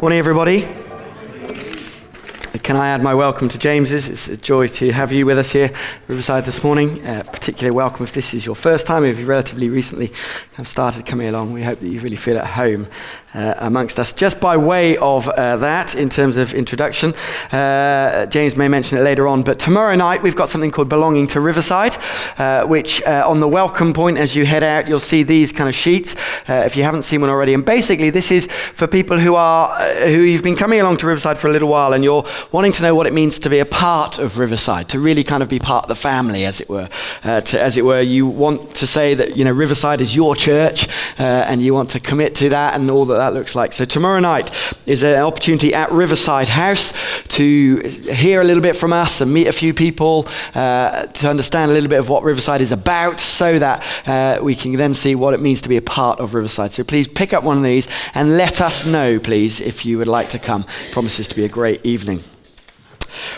Morning, everybody. Can I add my welcome to James's? It's a joy to have you with us here, Riverside, this morning. Uh, particularly welcome if this is your first time, if you've relatively recently have started coming along. We hope that you really feel at home uh, amongst us. Just by way of uh, that, in terms of introduction, uh, James may mention it later on, but tomorrow night we've got something called Belonging to Riverside, uh, which uh, on the welcome point as you head out, you'll see these kind of sheets if you haven't seen one already. And basically, this is for people who are who you've been coming along to Riverside for a little while and you're wanting to know what it means to be a part of Riverside, to really kind of be part of the family, as it were. Uh, to, as it were, you want to say that you know Riverside is your church, uh, and you want to commit to that and all that that looks like. So tomorrow night is an opportunity at Riverside House to hear a little bit from us and meet a few people, uh, to understand a little bit of what Riverside is about, so that uh, we can then see what it means to be a part of Riverside. So please pick up one of these and let us know, please, if you would like to come. Promises to be a great evening.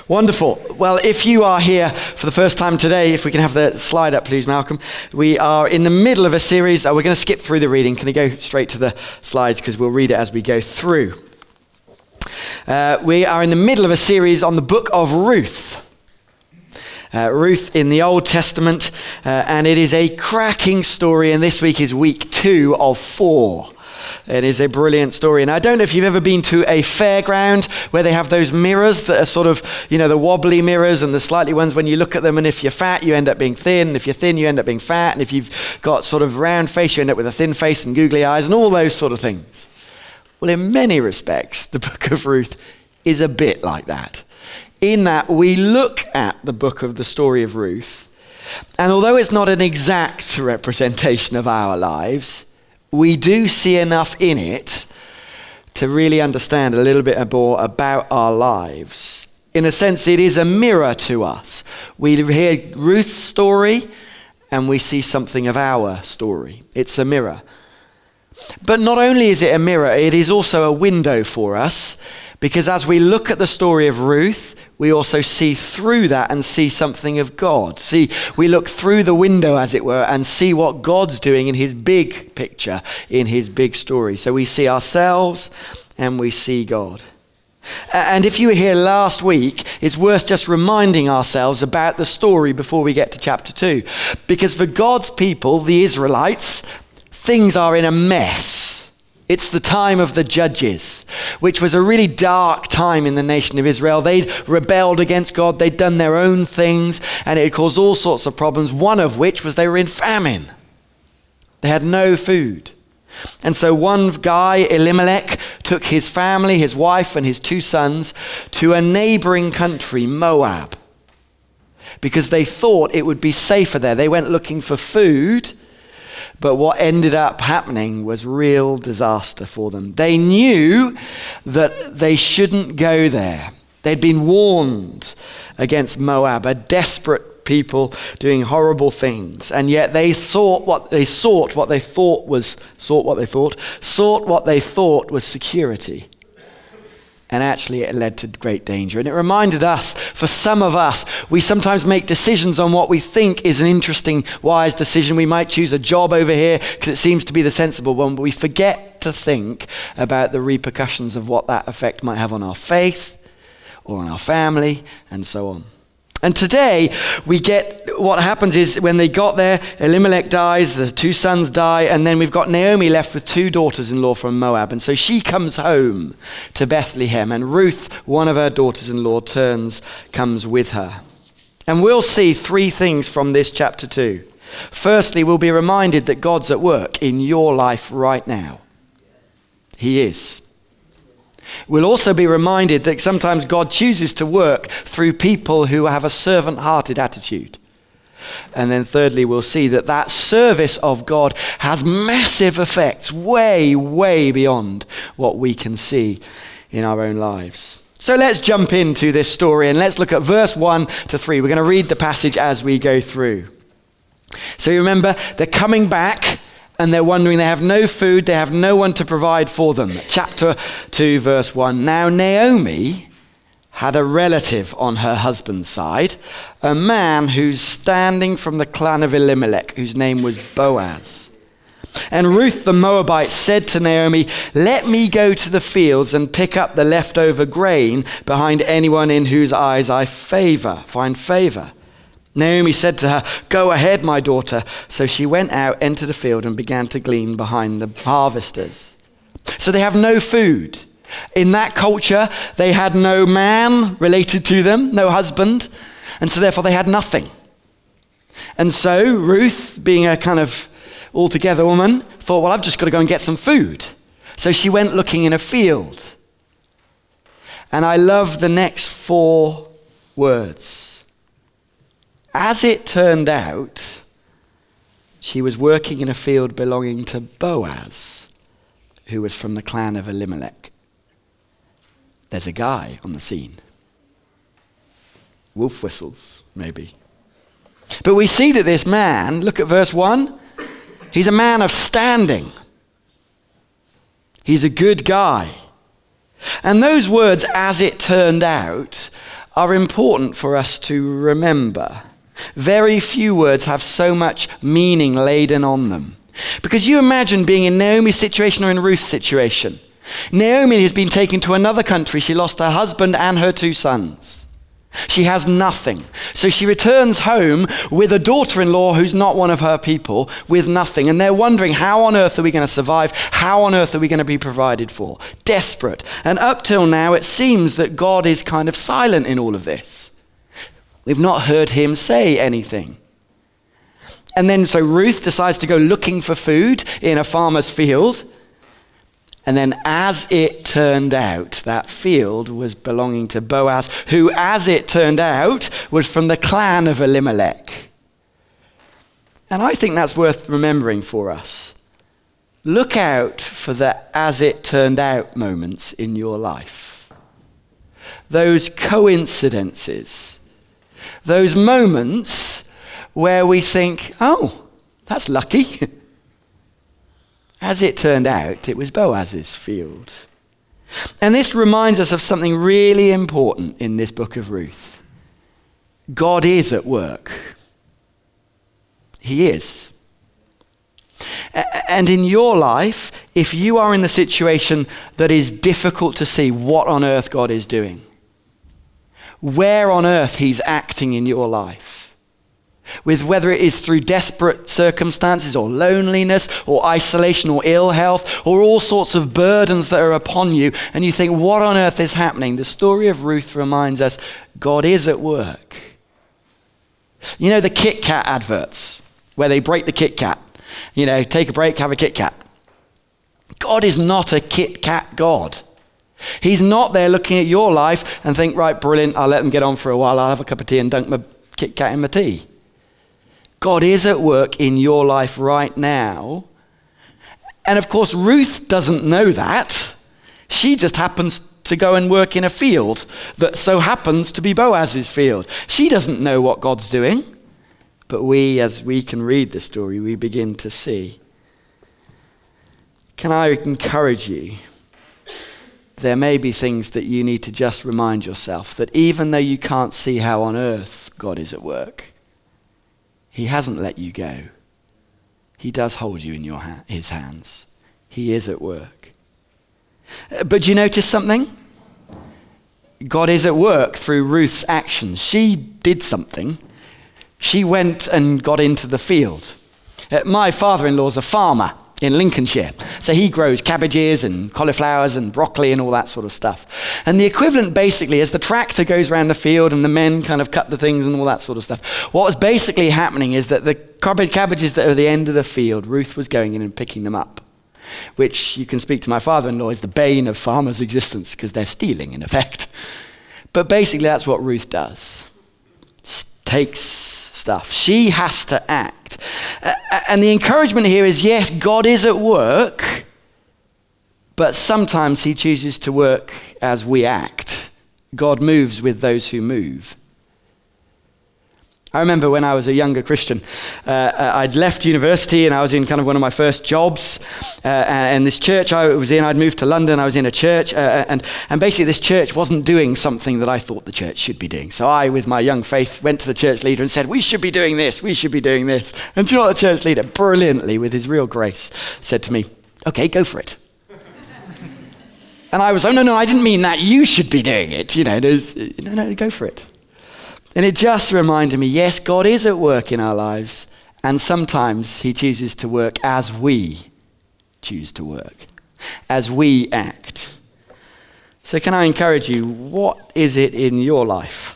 Wonderful. Well, if you are here for the first time today, if we can have the slide up, please, Malcolm. We are in the middle of a series. Uh, we're going to skip through the reading. Can you go straight to the slides because we'll read it as we go through? Uh, we are in the middle of a series on the book of Ruth. Uh, Ruth in the Old Testament, uh, and it is a cracking story, and this week is week two of four. It is a brilliant story. And I don't know if you've ever been to a fairground where they have those mirrors that are sort of, you know, the wobbly mirrors and the slightly ones when you look at them. And if you're fat, you end up being thin. And if you're thin, you end up being fat. And if you've got sort of round face, you end up with a thin face and googly eyes and all those sort of things. Well, in many respects, the book of Ruth is a bit like that. In that we look at the book of the story of Ruth, and although it's not an exact representation of our lives, we do see enough in it to really understand a little bit more about our lives. In a sense, it is a mirror to us. We hear Ruth's story and we see something of our story. It's a mirror. But not only is it a mirror, it is also a window for us because as we look at the story of Ruth, we also see through that and see something of God. See, we look through the window, as it were, and see what God's doing in his big picture, in his big story. So we see ourselves and we see God. And if you were here last week, it's worth just reminding ourselves about the story before we get to chapter 2. Because for God's people, the Israelites, things are in a mess. It's the time of the judges, which was a really dark time in the nation of Israel. They'd rebelled against God, they'd done their own things, and it had caused all sorts of problems, one of which was they were in famine. They had no food. And so one guy, Elimelech, took his family, his wife, and his two sons to a neighboring country, Moab, because they thought it would be safer there. They went looking for food but what ended up happening was real disaster for them. They knew that they shouldn't go there. They'd been warned against Moab, a desperate people doing horrible things. And yet they thought what they sought what they thought was sought what they thought, sought what they thought was security. And actually, it led to great danger. And it reminded us, for some of us, we sometimes make decisions on what we think is an interesting, wise decision. We might choose a job over here because it seems to be the sensible one, but we forget to think about the repercussions of what that effect might have on our faith or on our family and so on. And today, we get what happens is when they got there, Elimelech dies, the two sons die, and then we've got Naomi left with two daughters in law from Moab. And so she comes home to Bethlehem, and Ruth, one of her daughters in law, turns, comes with her. And we'll see three things from this chapter 2. Firstly, we'll be reminded that God's at work in your life right now. He is. We'll also be reminded that sometimes God chooses to work through people who have a servant hearted attitude. And then, thirdly, we'll see that that service of God has massive effects, way, way beyond what we can see in our own lives. So let's jump into this story and let's look at verse 1 to 3. We're going to read the passage as we go through. So you remember, they're coming back and they're wondering they have no food, they have no one to provide for them. Chapter 2, verse 1. Now, Naomi had a relative on her husband's side, a man who's standing from the clan of Elimelech, whose name was Boaz. And Ruth the Moabite said to Naomi, Let me go to the fields and pick up the leftover grain behind anyone in whose eyes I favor, find favor. Naomi said to her, Go ahead, my daughter. So she went out, entered the field, and began to glean behind the harvesters. So they have no food. In that culture, they had no man related to them, no husband, and so therefore they had nothing. And so Ruth, being a kind of altogether woman, thought, well, I've just got to go and get some food. So she went looking in a field. And I love the next four words. As it turned out, she was working in a field belonging to Boaz, who was from the clan of Elimelech. There's a guy on the scene. Wolf whistles, maybe. But we see that this man, look at verse 1, He's a man of standing. He's a good guy. And those words, as it turned out, are important for us to remember. Very few words have so much meaning laden on them. Because you imagine being in Naomi's situation or in Ruth's situation. Naomi has been taken to another country. She lost her husband and her two sons. She has nothing. So she returns home with a daughter in law who's not one of her people, with nothing. And they're wondering, how on earth are we going to survive? How on earth are we going to be provided for? Desperate. And up till now, it seems that God is kind of silent in all of this. We've not heard him say anything. And then, so Ruth decides to go looking for food in a farmer's field. And then, as it turned out, that field was belonging to Boaz, who, as it turned out, was from the clan of Elimelech. And I think that's worth remembering for us. Look out for the as it turned out moments in your life. Those coincidences. Those moments where we think, oh, that's lucky. As it turned out, it was Boaz's field. And this reminds us of something really important in this book of Ruth. God is at work. He is. And in your life, if you are in the situation that is difficult to see what on earth God is doing, where on earth He's acting in your life, with whether it is through desperate circumstances or loneliness or isolation or ill health or all sorts of burdens that are upon you, and you think, what on earth is happening? The story of Ruth reminds us God is at work. You know the Kit Kat adverts where they break the Kit Kat. You know, take a break, have a Kit Kat. God is not a Kit Kat God. He's not there looking at your life and think, right, brilliant, I'll let them get on for a while, I'll have a cup of tea and dunk my Kit Kat in my tea. God is at work in your life right now. And of course, Ruth doesn't know that. She just happens to go and work in a field that so happens to be Boaz's field. She doesn't know what God's doing. But we, as we can read the story, we begin to see. Can I encourage you? There may be things that you need to just remind yourself that even though you can't see how on earth God is at work, he hasn't let you go. He does hold you in your ha- his hands. He is at work. Uh, but do you notice something? God is at work through Ruth's actions. She did something. She went and got into the field. Uh, my father in law's a farmer in Lincolnshire. So he grows cabbages and cauliflowers and broccoli and all that sort of stuff. And the equivalent basically is the tractor goes around the field and the men kind of cut the things and all that sort of stuff. What was basically happening is that the cabbages that are at the end of the field, Ruth was going in and picking them up. Which you can speak to my father in law is the bane of farmers' existence because they're stealing in effect. But basically, that's what Ruth does. Takes stuff. She has to act. And the encouragement here is yes, God is at work, but sometimes He chooses to work as we act. God moves with those who move. I remember when I was a younger Christian, uh, uh, I'd left university and I was in kind of one of my first jobs. Uh, and this church I was in, I'd moved to London, I was in a church, uh, uh, and, and basically this church wasn't doing something that I thought the church should be doing. So I, with my young faith, went to the church leader and said, We should be doing this, we should be doing this. And you know the church leader, brilliantly, with his real grace, said to me, Okay, go for it. and I was, Oh, no, no, I didn't mean that. You should be doing it. You know, no, no, go for it. And it just reminded me yes, God is at work in our lives, and sometimes He chooses to work as we choose to work, as we act. So, can I encourage you, what is it in your life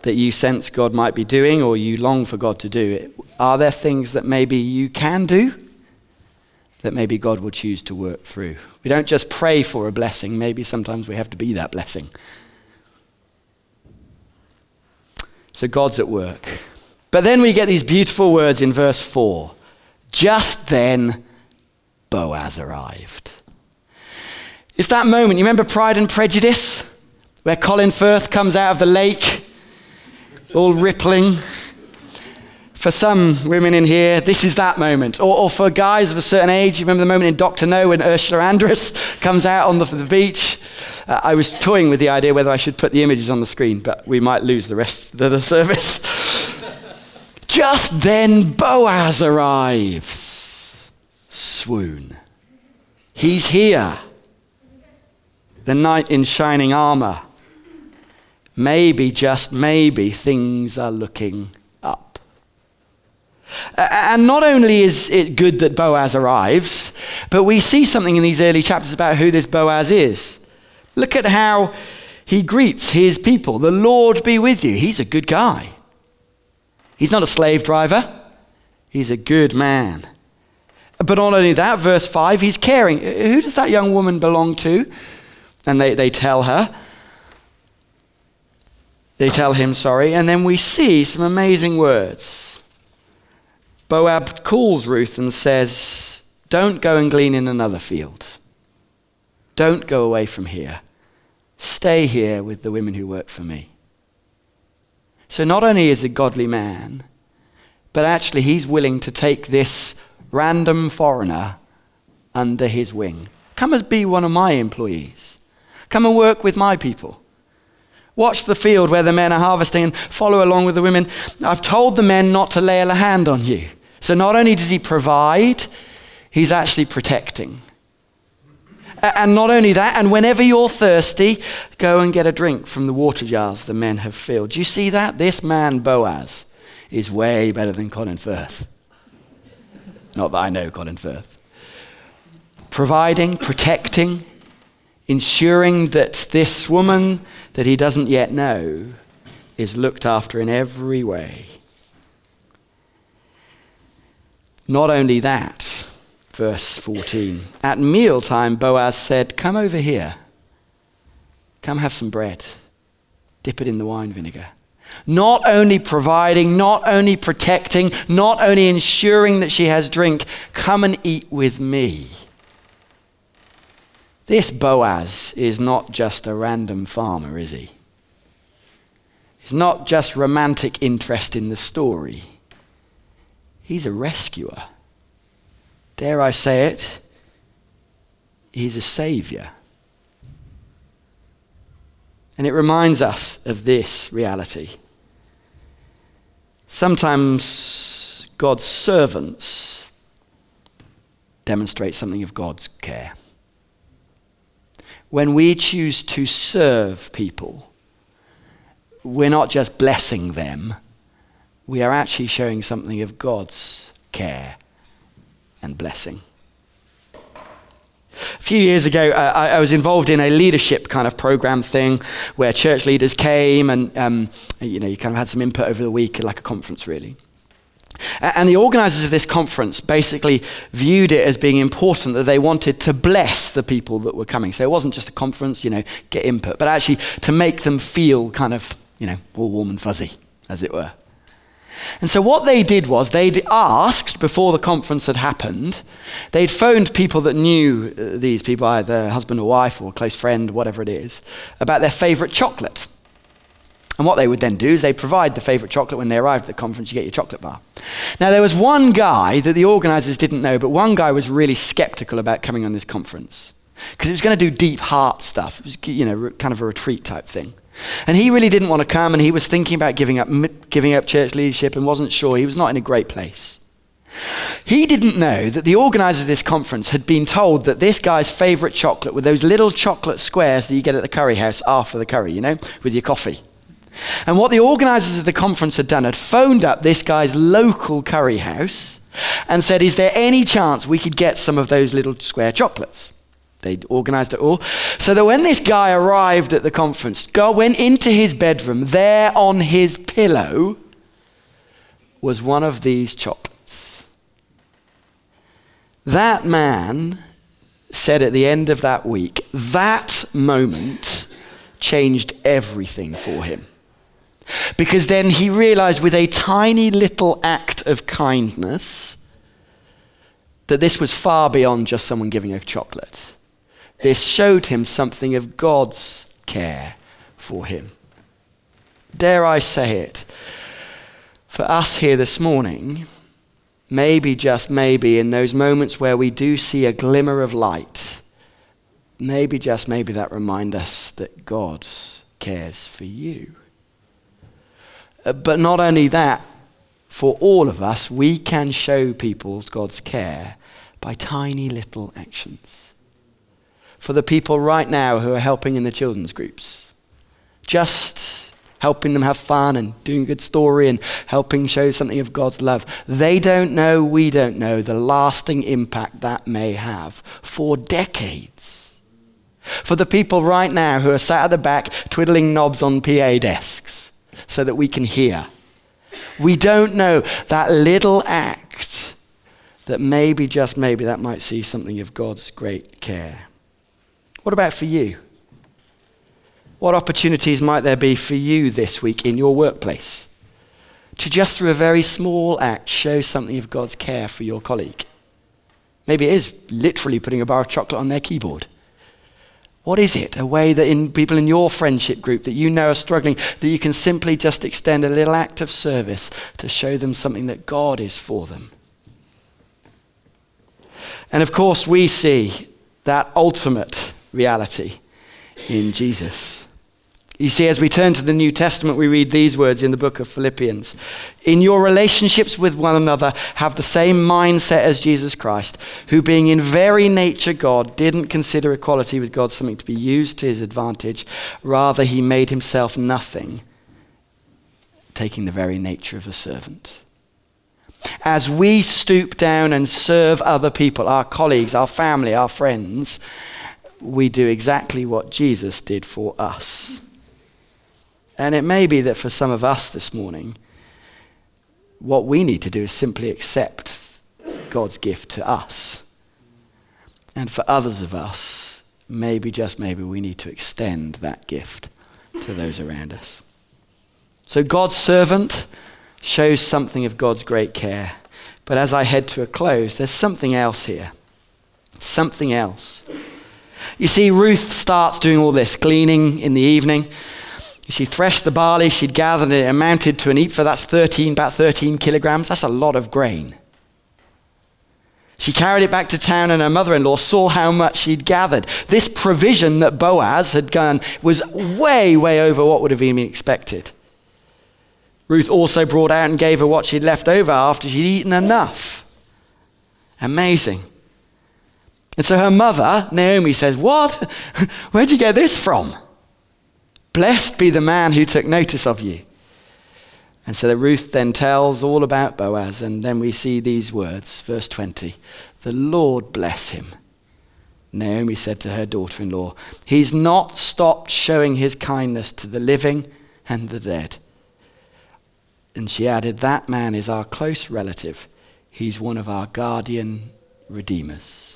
that you sense God might be doing or you long for God to do? Are there things that maybe you can do that maybe God will choose to work through? We don't just pray for a blessing, maybe sometimes we have to be that blessing. So God's at work. But then we get these beautiful words in verse 4. Just then, Boaz arrived. It's that moment. You remember Pride and Prejudice? Where Colin Firth comes out of the lake, all rippling. For some women in here, this is that moment. Or, or, for guys of a certain age, you remember the moment in Dr. No when Ursula Andress comes out on the, the beach uh, I was toying with the idea whether I should put the images on the screen, but we might lose the rest of the service. Just then, Boaz arrives. Swoon. He's here. The knight in shining armor. Maybe, just maybe, things are looking. And not only is it good that Boaz arrives, but we see something in these early chapters about who this Boaz is. Look at how he greets his people. The Lord be with you. He's a good guy. He's not a slave driver, he's a good man. But not only that, verse 5, he's caring. Uh, who does that young woman belong to? And they, they tell her. They tell him, sorry. And then we see some amazing words. Boaz calls Ruth and says, Don't go and glean in another field. Don't go away from here. Stay here with the women who work for me. So not only is a godly man, but actually he's willing to take this random foreigner under his wing. Come and be one of my employees. Come and work with my people. Watch the field where the men are harvesting and follow along with the women. I've told the men not to lay a hand on you. So not only does he provide, he's actually protecting. And not only that, and whenever you're thirsty, go and get a drink from the water jars the men have filled. Do you see that? This man, Boaz, is way better than Colin Firth. Not that I know Colin Firth. Providing, protecting, ensuring that this woman that he doesn't yet know is looked after in every way. Not only that, verse 14. At mealtime, Boaz said, Come over here. Come have some bread. Dip it in the wine vinegar. Not only providing, not only protecting, not only ensuring that she has drink, come and eat with me. This Boaz is not just a random farmer, is he? He's not just romantic interest in the story. He's a rescuer dare I say it, he's a savior. And it reminds us of this reality. Sometimes God's servants demonstrate something of God's care. When we choose to serve people, we're not just blessing them, we are actually showing something of God's care and blessing. A few years ago, uh, I, I, was involved in a leadership kind of program thing where church leaders came and um, you know you kind of had some input over the week, like a conference, really. And the organizers of this conference basically viewed it as being important that they wanted to bless the people that were coming. So it wasn't just a conference, you know, get input, but actually to make them feel kind of, you know, all warm and fuzzy, as it were. And so what they did was they'd asked before the conference had happened, they'd phoned people that knew uh, these people, either husband or wife or close friend, whatever it is, about their favorite chocolate. And what they would then do is they provide the favorite chocolate when they arrived at the conference, you get your chocolate bar. Now, there was one guy that the organizers didn't know, but one guy was really skeptical about coming on this conference because it was going to do deep heart stuff. It was, you know, kind of a retreat type thing. And he really didn't want to come, and he was thinking about giving up, giving up church leadership and wasn't sure. He was not in a great place. He didn't know that the organizer of this conference had been told that this guy's favorite chocolate were those little chocolate squares that you get at the curry house after the curry, you know, with your coffee. And what the organizers of the conference had done had phoned up this guy's local curry house and said, Is there any chance we could get some of those little square chocolates? They'd organized it all. So that when this guy arrived at the conference, God went into his bedroom, there on his pillow was one of these chocolates. That man said at the end of that week, that moment changed everything for him. Because then he realized with a tiny little act of kindness that this was far beyond just someone giving a chocolate. This showed him something of God's care for him. Dare I say it? For us here this morning, maybe, just maybe, in those moments where we do see a glimmer of light, maybe, just maybe, that remind us that God cares for you. But not only that, for all of us, we can show people God's care by tiny little actions. For the people right now who are helping in the children's groups, just helping them have fun and doing a good story and helping show something of God's love. They don't know, we don't know the lasting impact that may have for decades. For the people right now who are sat at the back twiddling knobs on PA desks so that we can hear. We don't know that little act that maybe, just maybe, that might see something of God's great care. What about for you? What opportunities might there be for you this week in your workplace to just through a very small act show something of God's care for your colleague? Maybe it is literally putting a bar of chocolate on their keyboard. What is it? A way that in people in your friendship group that you know are struggling, that you can simply just extend a little act of service to show them something that God is for them. And of course, we see that ultimate reality in Jesus. You see, as we turn to the New Testament, we read these words in the book of Philippians. In your relationships with one another, have the same mindset as Jesus Christ, who, being in very nature God, didn't consider equality with God something to be used to his advantage. Rather, he made himself nothing, taking the very nature of a servant. As we stoop down and serve other people, our colleagues, our family, our friends, we do exactly what Jesus did for us. And it may be that for some of us this morning, what we need to do is simply accept God's gift to us. And for others of us, maybe, just maybe, we need to extend that gift to those around us. So, God's servant shows something of God's great care. But as I head to a close, there's something else here. Something else. You see, Ruth starts doing all this, gleaning in the evening. She threshed the barley, she'd gathered it, it amounted to an ephah, that's 13, about 13 kilograms. That's a lot of grain. She carried it back to town, and her mother in law saw how much she'd gathered. This provision that Boaz had done was way, way over what would have been expected. Ruth also brought out and gave her what she'd left over after she'd eaten enough. Amazing. And so her mother, Naomi, says, What? Where'd you get this from? Blessed be the man who took notice of you. And so Ruth then tells all about Boaz, and then we see these words, verse 20 The Lord bless him. Naomi said to her daughter in law, He's not stopped showing his kindness to the living and the dead. And she added, That man is our close relative. He's one of our guardian redeemers.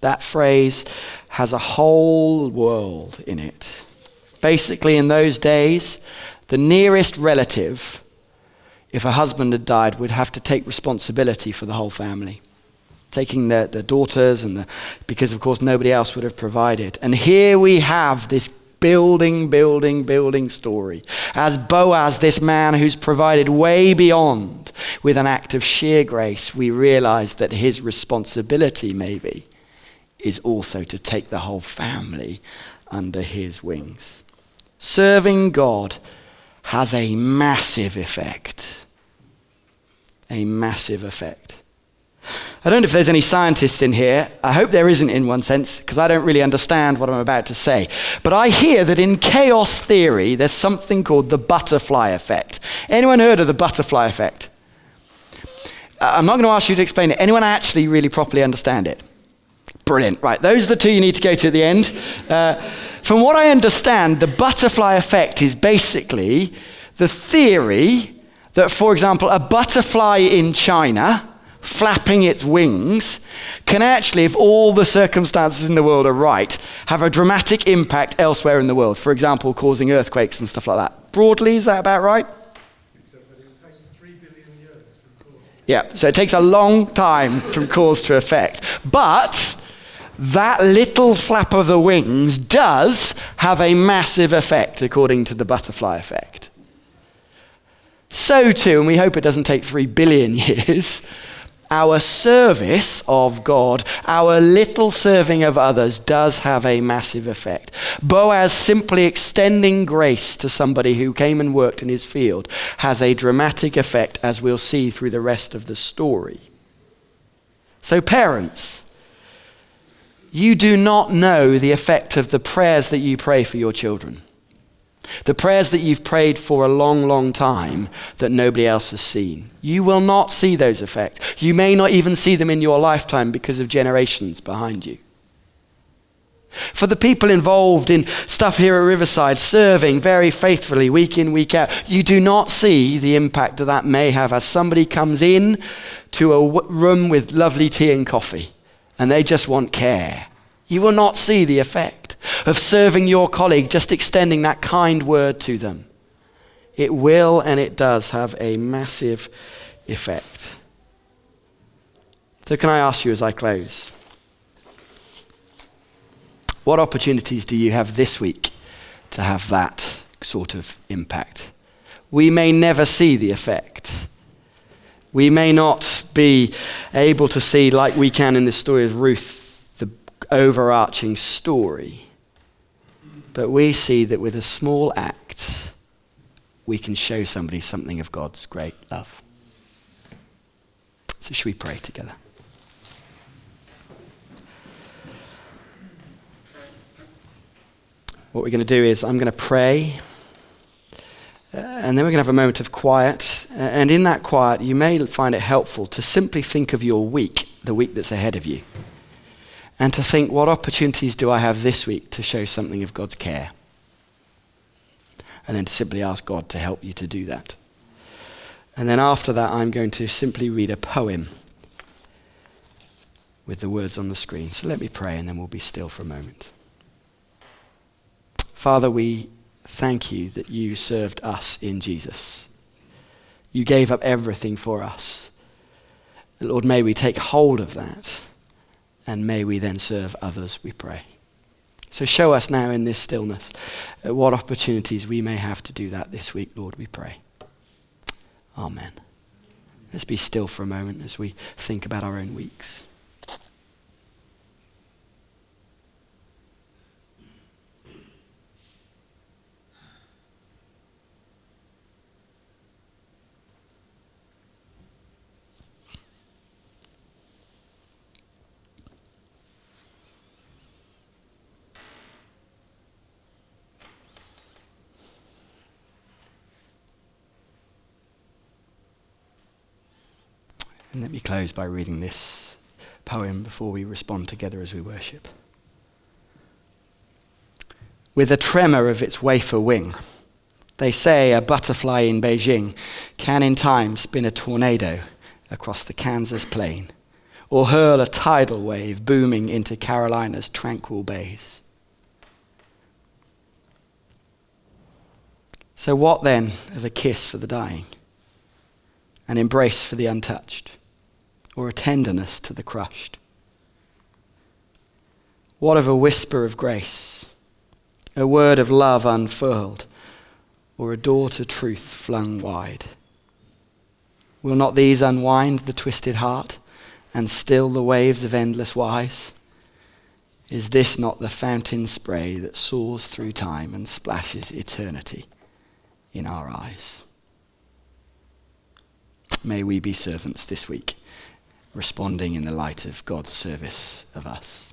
That phrase has a whole world in it. Basically, in those days, the nearest relative, if a husband had died, would have to take responsibility for the whole family. Taking the, the daughters, and the, because of course nobody else would have provided. And here we have this building, building, building story. As Boaz, this man who's provided way beyond with an act of sheer grace, we realize that his responsibility, maybe, is also to take the whole family under his wings. Serving God has a massive effect. A massive effect. I don't know if there's any scientists in here. I hope there isn't in one sense, because I don't really understand what I'm about to say. But I hear that in chaos theory, there's something called the butterfly effect. Anyone heard of the butterfly effect? Uh, I'm not going to ask you to explain it. Anyone actually really properly understand it? Brilliant. Right, those are the two you need to go to at the end. Uh, from what I understand, the butterfly effect is basically the theory that, for example, a butterfly in China flapping its wings can actually, if all the circumstances in the world are right, have a dramatic impact elsewhere in the world. For example, causing earthquakes and stuff like that. Broadly, is that about right? Yeah, so it takes a long time from cause to effect. But that little flap of the wings does have a massive effect, according to the butterfly effect. So, too, and we hope it doesn't take three billion years, our service of God, our little serving of others, does have a massive effect. Boaz simply extending grace to somebody who came and worked in his field has a dramatic effect, as we'll see through the rest of the story. So, parents, you do not know the effect of the prayers that you pray for your children. The prayers that you've prayed for a long, long time that nobody else has seen. You will not see those effects. You may not even see them in your lifetime because of generations behind you. For the people involved in stuff here at Riverside, serving very faithfully week in, week out, you do not see the impact that that may have as somebody comes in to a room with lovely tea and coffee and they just want care. You will not see the effect of serving your colleague, just extending that kind word to them. It will and it does have a massive effect. So, can I ask you as I close? What opportunities do you have this week to have that sort of impact? We may never see the effect. We may not be able to see, like we can in the story of Ruth, the overarching story. But we see that with a small act, we can show somebody something of God's great love. So, should we pray together? What we're going to do is, I'm going to pray, and then we're going to have a moment of quiet. Uh, and in that quiet, you may find it helpful to simply think of your week, the week that's ahead of you and to think, what opportunities do I have this week to show something of God's care? And then to simply ask God to help you to do that. And then after that, I'm going to simply read a poem with the words on the screen. So let me pray and then we'll be still for a moment. Father, we thank you that you served us in Jesus. You gave up everything for us. Lord, may we take hold of that and may we then serve others, we pray. So show us now in this stillness uh, what opportunities we may have to do that this week, Lord, we pray. Amen. Let's be still for a moment as we think about our own weeks. Close by reading this poem before we respond together as we worship. With a tremor of its wafer wing, they say a butterfly in Beijing can in time spin a tornado across the Kansas plain or hurl a tidal wave booming into Carolina's tranquil bays. So, what then of a kiss for the dying, an embrace for the untouched? Or a tenderness to the crushed? What of a whisper of grace a word of love unfurled, or a door to truth flung wide? Will not these unwind the twisted heart and still the waves of endless wise? Is this not the fountain spray that soars through time and splashes eternity in our eyes? May we be servants this week, responding in the light of God's service of us.